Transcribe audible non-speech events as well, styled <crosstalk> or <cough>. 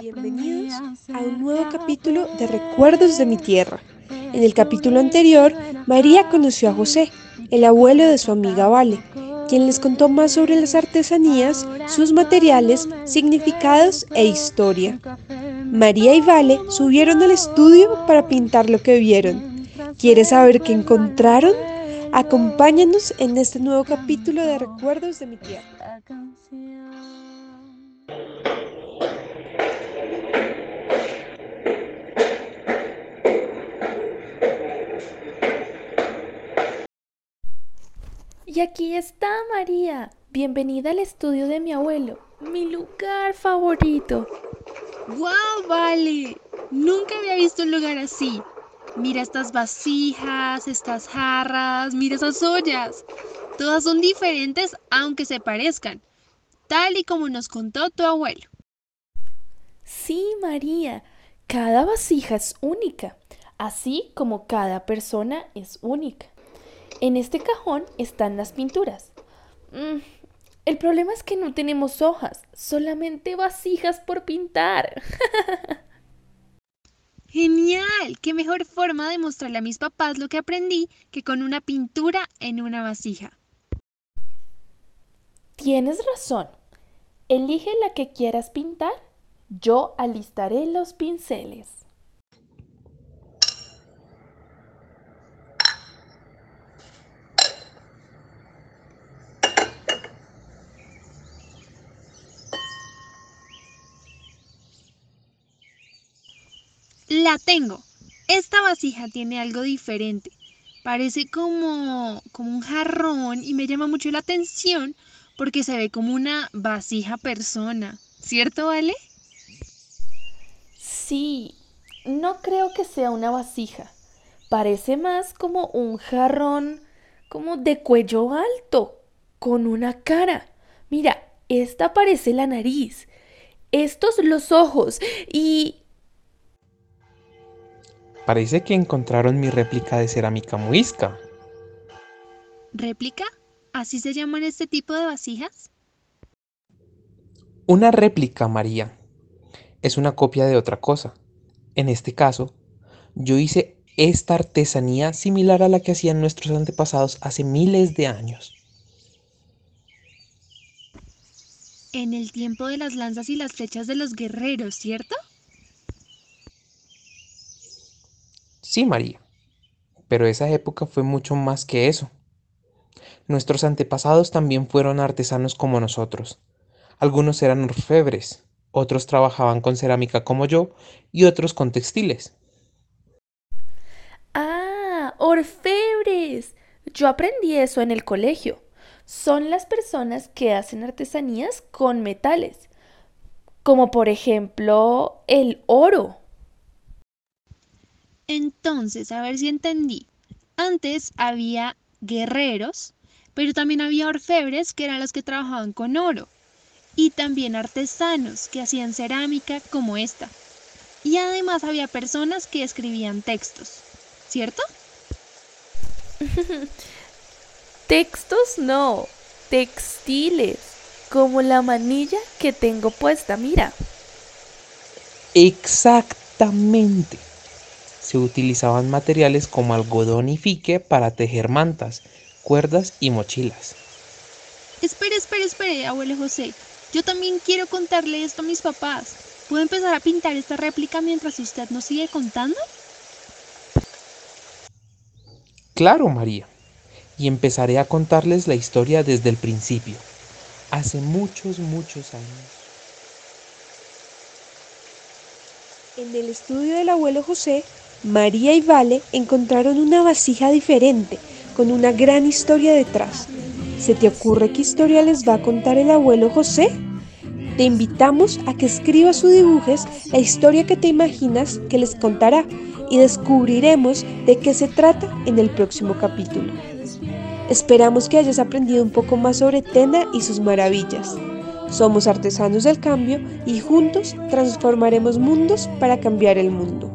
Bienvenidos a un nuevo capítulo de Recuerdos de mi tierra. En el capítulo anterior, María conoció a José, el abuelo de su amiga Vale, quien les contó más sobre las artesanías, sus materiales, significados e historia. María y Vale subieron al estudio para pintar lo que vieron. ¿Quieres saber qué encontraron? Acompáñanos en este nuevo capítulo de Recuerdos de mi tierra. Y aquí está María. Bienvenida al estudio de mi abuelo, mi lugar favorito. ¡Guau, vale! Nunca había visto un lugar así. Mira estas vasijas, estas jarras, mira esas ollas. Todas son diferentes aunque se parezcan, tal y como nos contó tu abuelo. Sí, María, cada vasija es única, así como cada persona es única. En este cajón están las pinturas. Mm, el problema es que no tenemos hojas, solamente vasijas por pintar. <laughs> Genial, qué mejor forma de mostrarle a mis papás lo que aprendí que con una pintura en una vasija. Tienes razón. Elige la que quieras pintar. Yo alistaré los pinceles. La tengo. Esta vasija tiene algo diferente. Parece como, como un jarrón y me llama mucho la atención porque se ve como una vasija persona. ¿Cierto, Vale? Sí, no creo que sea una vasija. Parece más como un jarrón, como de cuello alto, con una cara. Mira, esta parece la nariz, estos los ojos y Parece que encontraron mi réplica de cerámica muisca. ¿Réplica? ¿Así se llaman este tipo de vasijas? Una réplica, María. Es una copia de otra cosa. En este caso, yo hice esta artesanía similar a la que hacían nuestros antepasados hace miles de años. En el tiempo de las lanzas y las flechas de los guerreros, ¿cierto? Sí, María, pero esa época fue mucho más que eso. Nuestros antepasados también fueron artesanos como nosotros. Algunos eran orfebres, otros trabajaban con cerámica como yo y otros con textiles. Ah, orfebres. Yo aprendí eso en el colegio. Son las personas que hacen artesanías con metales, como por ejemplo el oro. Entonces, a ver si entendí. Antes había guerreros, pero también había orfebres que eran los que trabajaban con oro. Y también artesanos que hacían cerámica como esta. Y además había personas que escribían textos, ¿cierto? <laughs> textos no, textiles, como la manilla que tengo puesta, mira. Exactamente se utilizaban materiales como algodón y fique para tejer mantas, cuerdas y mochilas. Espere, espere, espere, abuelo José. Yo también quiero contarle esto a mis papás. ¿Puedo empezar a pintar esta réplica mientras usted nos sigue contando? Claro, María. Y empezaré a contarles la historia desde el principio, hace muchos, muchos años. En el estudio del abuelo José María y Vale encontraron una vasija diferente, con una gran historia detrás. ¿Se te ocurre qué historia les va a contar el abuelo José? Te invitamos a que escribas o dibujes la historia que te imaginas que les contará y descubriremos de qué se trata en el próximo capítulo. Esperamos que hayas aprendido un poco más sobre Tena y sus maravillas. Somos artesanos del cambio y juntos transformaremos mundos para cambiar el mundo.